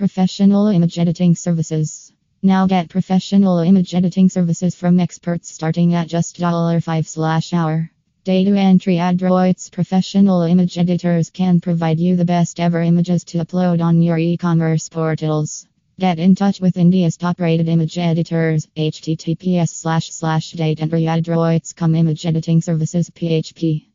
Professional image editing services. Now get professional image editing services from experts starting at just $5 slash hour. Data entry Adroit's professional image editors can provide you the best ever images to upload on your e-commerce portals. Get in touch with India's top rated image editors. https slash slash date entry Adroit's com image editing services php.